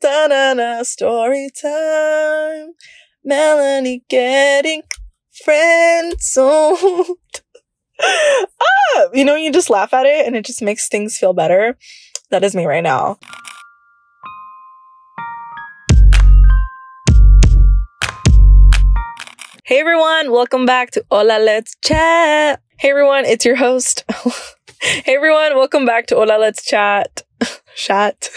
Da-na-na, story time. Melanie getting friend zoned. ah, you know, you just laugh at it and it just makes things feel better. That is me right now. Hey everyone, welcome back to Hola Let's Chat. Hey everyone, it's your host. hey everyone, welcome back to Hola Let's Chat. Chat.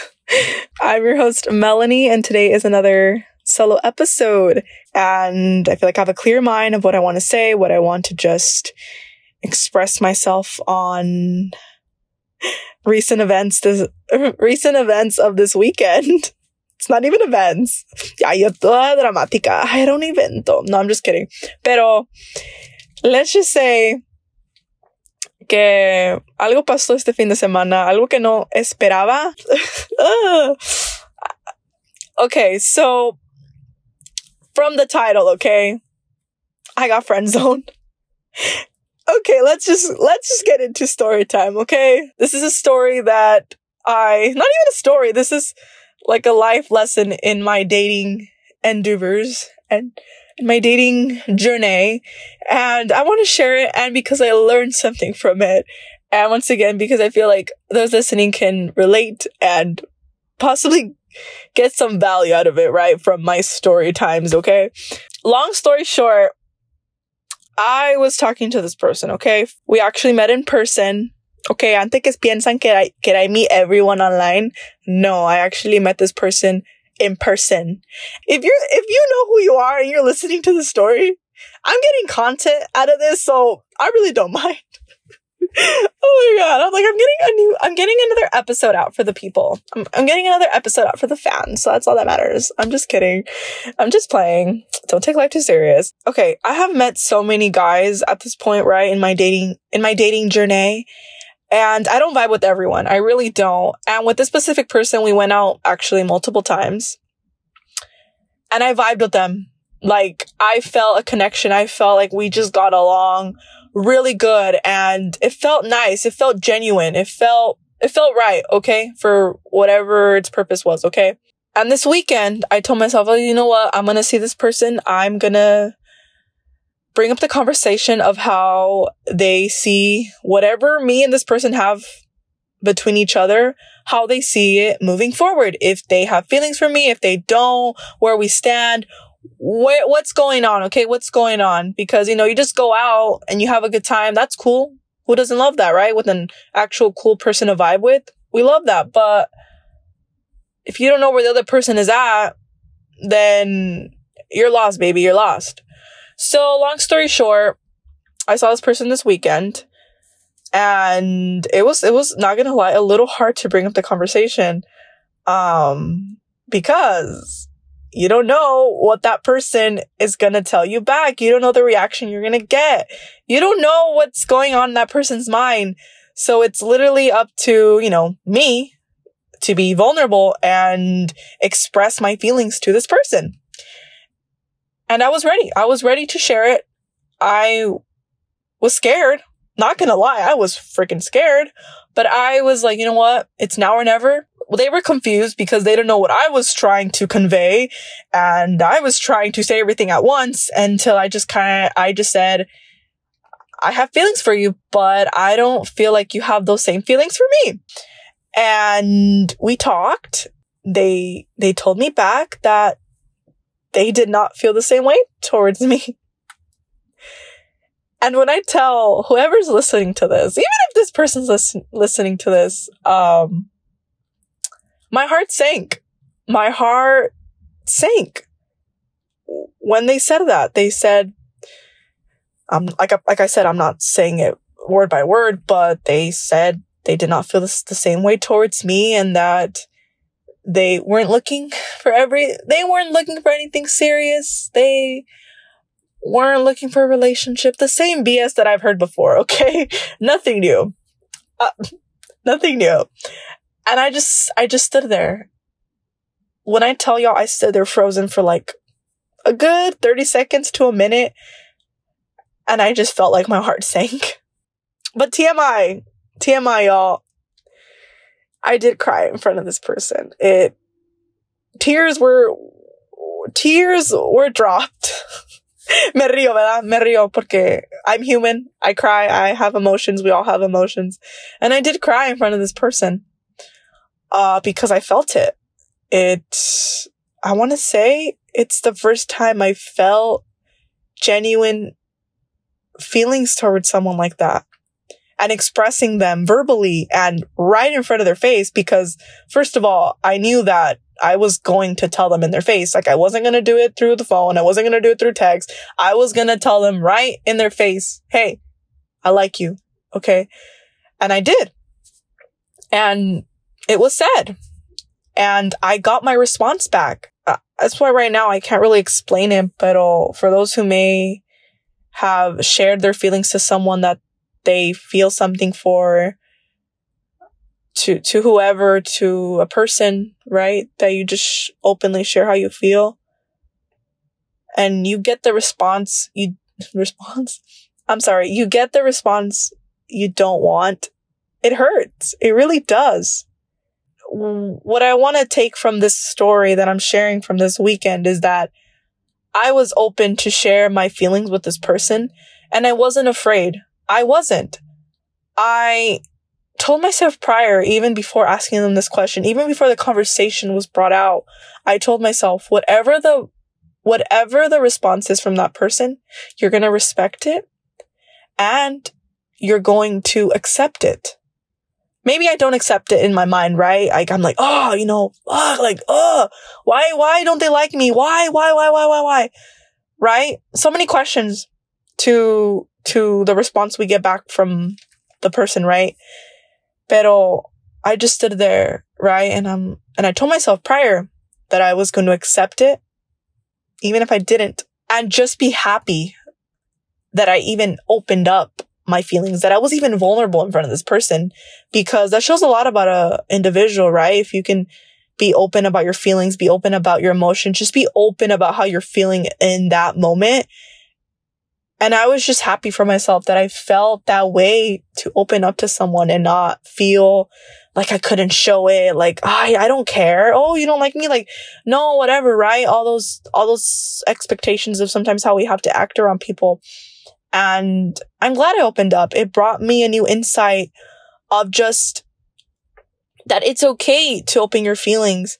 I'm your host, Melanie, and today is another solo episode. And I feel like I have a clear mind of what I want to say, what I want to just express myself on recent events this recent events of this weekend. It's not even events. Ya, yo toda dramática. I don't evento. No, I'm just kidding. Pero let's just say que algo pasó este fin de semana, algo que no esperaba. Ah. okay, so from the title, okay, I got friend zoned. okay, let's just let's just get into story time, okay? This is a story that I not even a story. This is like a life lesson in my dating endeavors and my dating journey and I want to share it and because I learned something from it. And once again, because I feel like those listening can relate and possibly get some value out of it, right? From my story times, okay? Long story short, I was talking to this person, okay? We actually met in person. Okay, antes que piensan que I, que I meet everyone online. No, I actually met this person in person. If you're, if you know who you are and you're listening to the story, I'm getting content out of this, so I really don't mind. oh my god, I'm like, I'm getting a new, I'm getting another episode out for the people. I'm, I'm getting another episode out for the fans, so that's all that matters. I'm just kidding. I'm just playing. Don't take life too serious. Okay, I have met so many guys at this point, right, in my dating, in my dating journey. And I don't vibe with everyone. I really don't. And with this specific person, we went out actually multiple times. And I vibed with them. Like, I felt a connection. I felt like we just got along really good and it felt nice. It felt genuine. It felt, it felt right. Okay. For whatever its purpose was. Okay. And this weekend, I told myself, oh, you know what? I'm going to see this person. I'm going to bring up the conversation of how they see whatever me and this person have between each other, how they see it moving forward. If they have feelings for me, if they don't, where we stand, where, what's going on? Okay. What's going on? Because, you know, you just go out and you have a good time. That's cool. Who doesn't love that, right? With an actual cool person to vibe with. We love that. But if you don't know where the other person is at, then you're lost, baby. You're lost. So, long story short, I saw this person this weekend and it was it was not gonna lie a little hard to bring up the conversation um because you don't know what that person is going to tell you back. You don't know the reaction you're going to get. You don't know what's going on in that person's mind. So it's literally up to, you know, me to be vulnerable and express my feelings to this person. And I was ready. I was ready to share it. I was scared. Not gonna lie, I was freaking scared. But I was like, you know what? It's now or never. They were confused because they don't know what I was trying to convey. And I was trying to say everything at once until I just kind of, I just said, I have feelings for you, but I don't feel like you have those same feelings for me. And we talked. They, they told me back that they did not feel the same way towards me. And when I tell whoever's listening to this, even if this person's listen- listening to this, um, my heart sank. My heart sank when they said that. They said, um, like, like I said, I'm not saying it word by word, but they said they did not feel this, the same way towards me and that they weren't looking for every, they weren't looking for anything serious. They weren't looking for a relationship. The same BS that I've heard before, okay? nothing new. Uh, nothing new. And I just, I just stood there. When I tell y'all I stood there frozen for like a good 30 seconds to a minute, and I just felt like my heart sank. But TMI, TMI, y'all, I did cry in front of this person. It tears were tears were dropped. Me río, ¿verdad? Me río porque I'm human. I cry. I have emotions. We all have emotions. And I did cry in front of this person. Uh, because I felt it. It, I want to say it's the first time I felt genuine feelings towards someone like that and expressing them verbally and right in front of their face because first of all, I knew that I was going to tell them in their face. Like I wasn't going to do it through the phone. I wasn't going to do it through text. I was going to tell them right in their face, Hey, I like you. Okay. And I did. And it was said. And I got my response back. Uh, that's why right now I can't really explain it, but uh, for those who may have shared their feelings to someone that they feel something for, to to whoever to a person right? That you just openly share how you feel. And you get the response you response? I'm sorry. You get the response you don't want. It hurts. It really does. What i want to take from this story that i'm sharing from this weekend is that i was open to share my feelings with this person and i wasn't afraid i wasn't i told myself prior, even before asking them this question, even before the conversation was brought out, I told myself, whatever the, whatever the response is from that person, you're going to respect it and you're going to accept it. Maybe I don't accept it in my mind, right? Like, I'm like, oh, you know, like, oh, why, why don't they like me? Why, why, why, why, why, why? Right? So many questions to, to the response we get back from the person, right? Pero I just stood there, right? And um, and I told myself prior that I was going to accept it, even if I didn't, and just be happy that I even opened up my feelings, that I was even vulnerable in front of this person, because that shows a lot about a individual, right? If you can be open about your feelings, be open about your emotions, just be open about how you're feeling in that moment and I was just happy for myself that I felt that way to open up to someone and not feel like I couldn't show it. Like, I, I don't care. Oh, you don't like me? Like, no, whatever, right? All those, all those expectations of sometimes how we have to act around people. And I'm glad I opened up. It brought me a new insight of just that it's okay to open your feelings.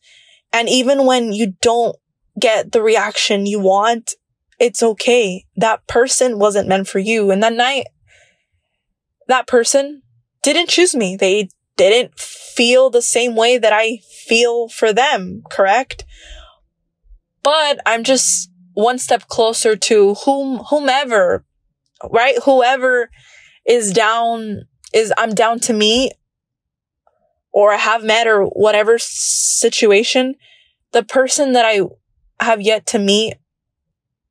And even when you don't get the reaction you want, it's okay. That person wasn't meant for you. And that night, that person didn't choose me. They didn't feel the same way that I feel for them, correct? But I'm just one step closer to whom, whomever, right? Whoever is down, is I'm down to meet or I have met or whatever situation, the person that I have yet to meet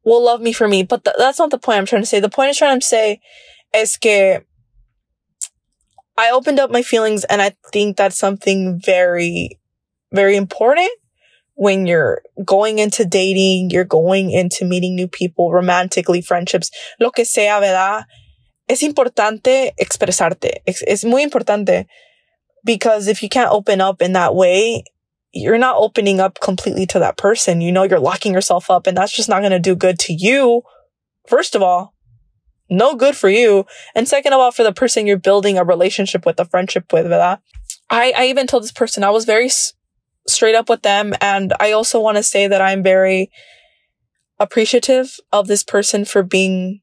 will love me for me. But th- that's not the point I'm trying to say. The point I'm trying to say is que I opened up my feelings and I think that's something very, very important when you're going into dating, you're going into meeting new people, romantically, friendships, lo que sea, ¿verdad? Es importante expresarte. Es, es muy importante because if you can't open up in that way, you're not opening up completely to that person. You know, you're locking yourself up and that's just not going to do good to you. First of all, no good for you. And second of all, for the person you're building a relationship with, a friendship with, uh, I, I even told this person I was very s- straight up with them. And I also want to say that I'm very appreciative of this person for being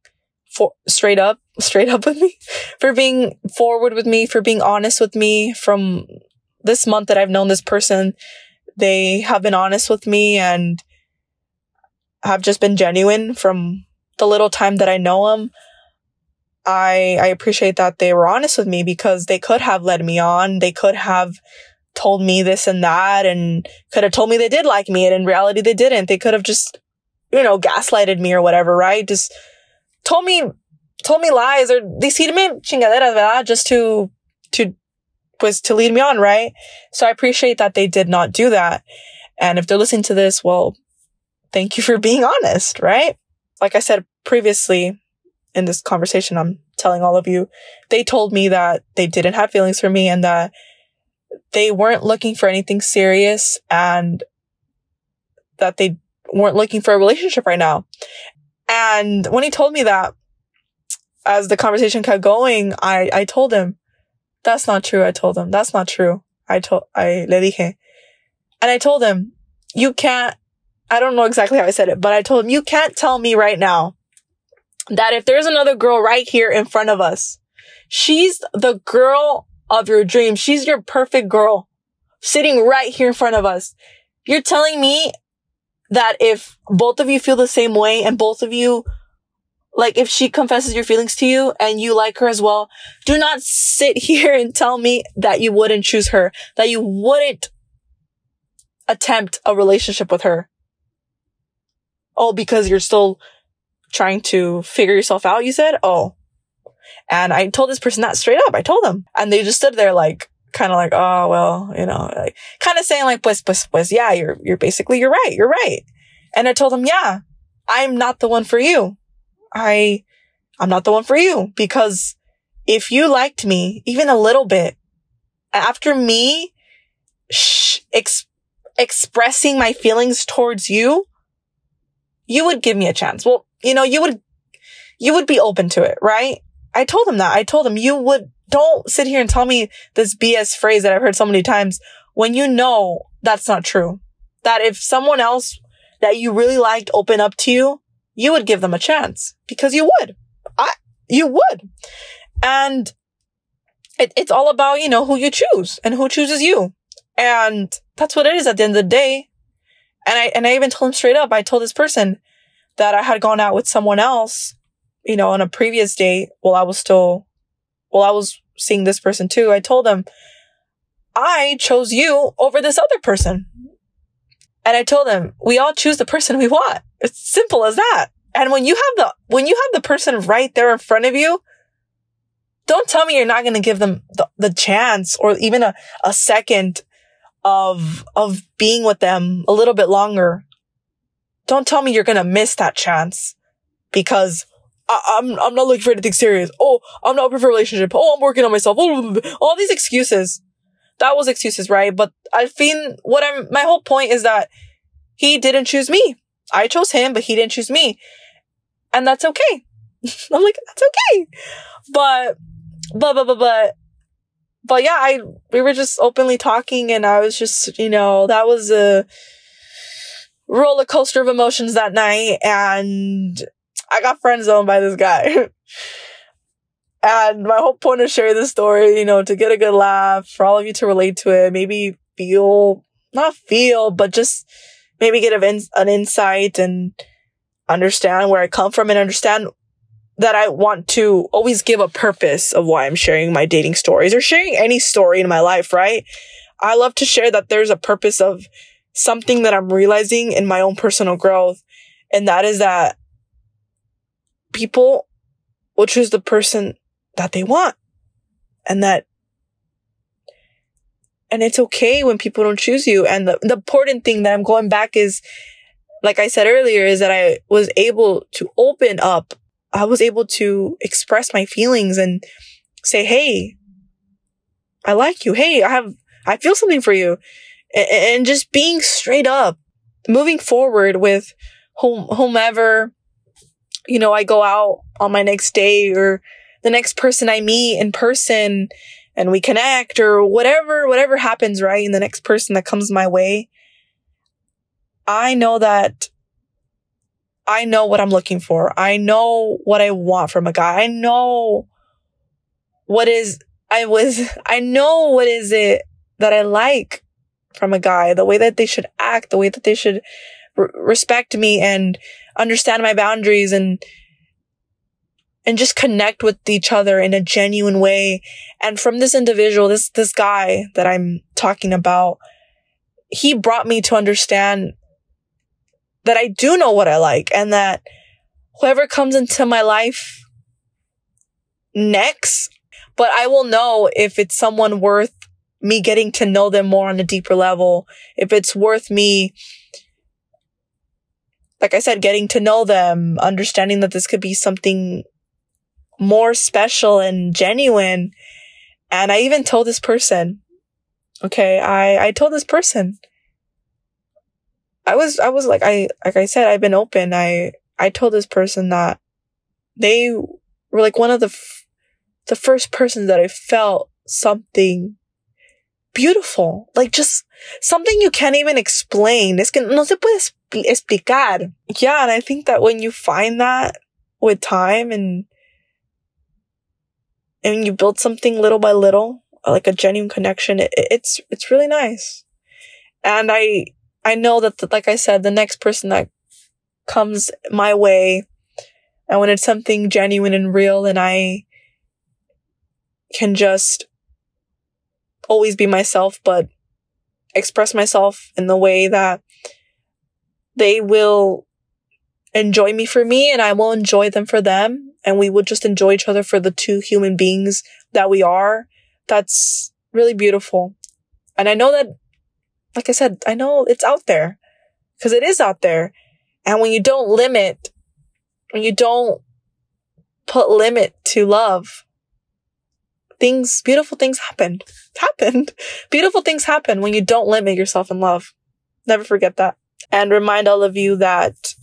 for straight up, straight up with me, for being forward with me, for being honest with me from this month that I've known this person, they have been honest with me and have just been genuine from the little time that I know them. I, I appreciate that they were honest with me because they could have led me on. They could have told me this and that and could have told me they did like me and in reality they didn't. They could have just, you know, gaslighted me or whatever, right? Just told me, told me lies or they decirme chingaderas, ¿verdad? Just to was to lead me on, right? So I appreciate that they did not do that. And if they're listening to this, well, thank you for being honest, right? Like I said previously in this conversation, I'm telling all of you, they told me that they didn't have feelings for me and that they weren't looking for anything serious and that they weren't looking for a relationship right now. And when he told me that, as the conversation kept going, I, I told him, that's not true. I told him, that's not true. I told, I le dije. And I told him, you can't, I don't know exactly how I said it, but I told him, you can't tell me right now that if there's another girl right here in front of us, she's the girl of your dreams. She's your perfect girl sitting right here in front of us. You're telling me that if both of you feel the same way and both of you, like if she confesses your feelings to you and you like her as well, do not sit here and tell me that you wouldn't choose her, that you wouldn't attempt a relationship with her. Oh, because you're still trying to figure yourself out, you said? Oh. And I told this person that straight up. I told them. And they just stood there like, kind of like, oh, well, you know, like, kind of saying like, pues, pues, pues, yeah, you're, you're basically, you're right. You're right. And I told them, yeah, I'm not the one for you. I, I'm not the one for you because if you liked me even a little bit after me sh- ex- expressing my feelings towards you, you would give me a chance. Well, you know, you would, you would be open to it, right? I told him that. I told him you would, don't sit here and tell me this BS phrase that I've heard so many times when you know that's not true. That if someone else that you really liked open up to you, you would give them a chance because you would. I, you would. And it, it's all about, you know, who you choose and who chooses you. And that's what it is at the end of the day. And I, and I even told him straight up, I told this person that I had gone out with someone else, you know, on a previous date while I was still, while I was seeing this person too. I told him, I chose you over this other person. And I told him, we all choose the person we want. It's simple as that. And when you have the, when you have the person right there in front of you, don't tell me you're not going to give them the, the chance or even a, a second of, of being with them a little bit longer. Don't tell me you're going to miss that chance because I, am I'm, I'm not looking for anything serious. Oh, I'm not open for a relationship. Oh, I'm working on myself. Oh, all these excuses. That was excuses, right? But I feel what I'm, my whole point is that he didn't choose me. I chose him, but he didn't choose me. And that's okay. I'm like, that's okay. But, but, but, but, but, but yeah, I, we were just openly talking and I was just, you know, that was a roller coaster of emotions that night. And I got friend zoned by this guy. and my whole point of sharing this story, you know, to get a good laugh, for all of you to relate to it, maybe feel, not feel, but just maybe get an, insight and understand where I come from and understand that I want to always give a purpose of why I'm sharing my dating stories or sharing any story in my life, right? I love to share that there's a purpose of something that I'm realizing in my own personal growth. And that is that people will choose the person that they want and that and it's okay when people don't choose you. And the, the important thing that I'm going back is, like I said earlier, is that I was able to open up. I was able to express my feelings and say, Hey, I like you. Hey, I have, I feel something for you. And, and just being straight up, moving forward with whom, whomever you know, I go out on my next day or the next person I meet in person and we connect or whatever, whatever happens, right? And the next person that comes my way, I know that I know what I'm looking for. I know what I want from a guy. I know what is, I was, I know what is it that I like from a guy, the way that they should act, the way that they should respect me and understand my boundaries and and just connect with each other in a genuine way. And from this individual, this this guy that I'm talking about, he brought me to understand that I do know what I like and that whoever comes into my life next, but I will know if it's someone worth me getting to know them more on a deeper level, if it's worth me like I said, getting to know them, understanding that this could be something more special and genuine. And I even told this person, okay, I, I told this person, I was, I was like, I, like I said, I've been open. I, I told this person that they were like one of the, f- the first persons that I felt something beautiful. Like just something you can't even explain. Es que no se puede explicar. Yeah. And I think that when you find that with time and, and you build something little by little, like a genuine connection, it, it's, it's really nice. And I, I know that, the, like I said, the next person that comes my way, when it's something genuine and real, and I can just always be myself, but express myself in the way that they will enjoy me for me and I will enjoy them for them. And we would just enjoy each other for the two human beings that we are. That's really beautiful. And I know that, like I said, I know it's out there because it is out there. And when you don't limit, when you don't put limit to love, things, beautiful things happen. Happened. Beautiful things happen when you don't limit yourself in love. Never forget that. And remind all of you that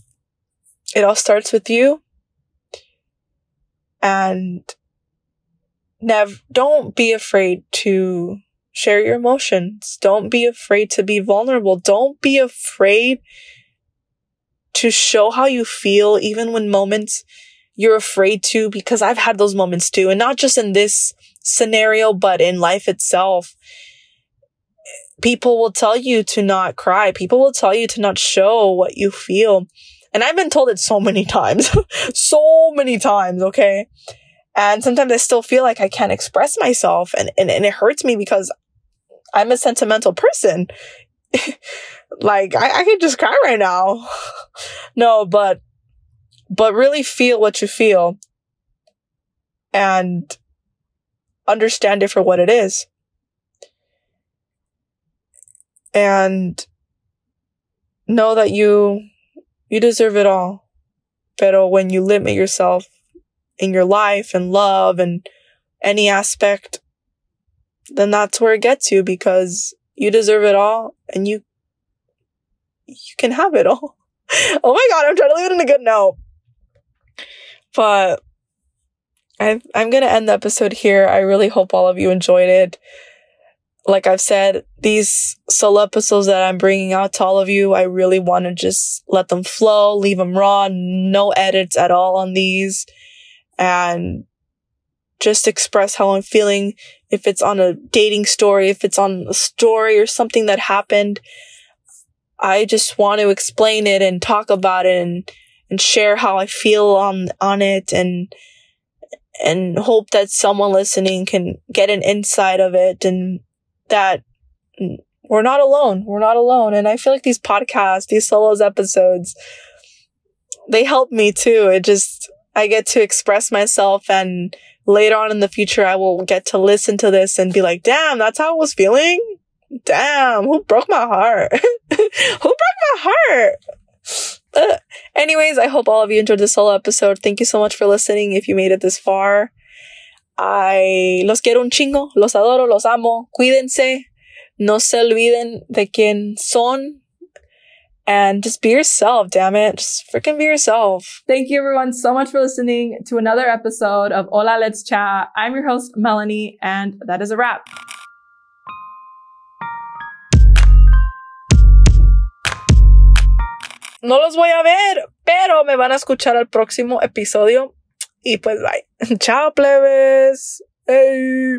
it all starts with you. And never, don't be afraid to share your emotions. Don't be afraid to be vulnerable. Don't be afraid to show how you feel, even when moments you're afraid to, because I've had those moments too. And not just in this scenario, but in life itself. People will tell you to not cry. People will tell you to not show what you feel. And I've been told it so many times, so many times, okay? And sometimes I still feel like I can't express myself and, and, and it hurts me because I'm a sentimental person. like I, I could just cry right now. no, but but really feel what you feel and understand it for what it is. And know that you you deserve it all. But oh, when you limit yourself in your life and love and any aspect, then that's where it gets you because you deserve it all and you you can have it all. oh my god, I'm trying to leave it in a good note. But I I'm gonna end the episode here. I really hope all of you enjoyed it. Like I've said, these solo episodes that I'm bringing out to all of you, I really want to just let them flow, leave them raw, no edits at all on these, and just express how I'm feeling. If it's on a dating story, if it's on a story or something that happened, I just want to explain it and talk about it and and share how I feel on on it and and hope that someone listening can get an insight of it and that we're not alone. We're not alone. And I feel like these podcasts, these solos episodes, they help me too. It just, I get to express myself and later on in the future, I will get to listen to this and be like, damn, that's how I was feeling. Damn, who broke my heart? who broke my heart? Anyways, I hope all of you enjoyed this solo episode. Thank you so much for listening if you made it this far. I los quiero un chingo, los adoro, los amo. Cuídense. No se olviden de quién son. And just be yourself, damn it. Just freaking be yourself. Thank you everyone so much for listening to another episode of Hola Let's Chat. I'm your host, Melanie, and that is a wrap. No los voy a ver, pero me van a escuchar al próximo episodio. Y pues bye. Chao, plebes. Hey.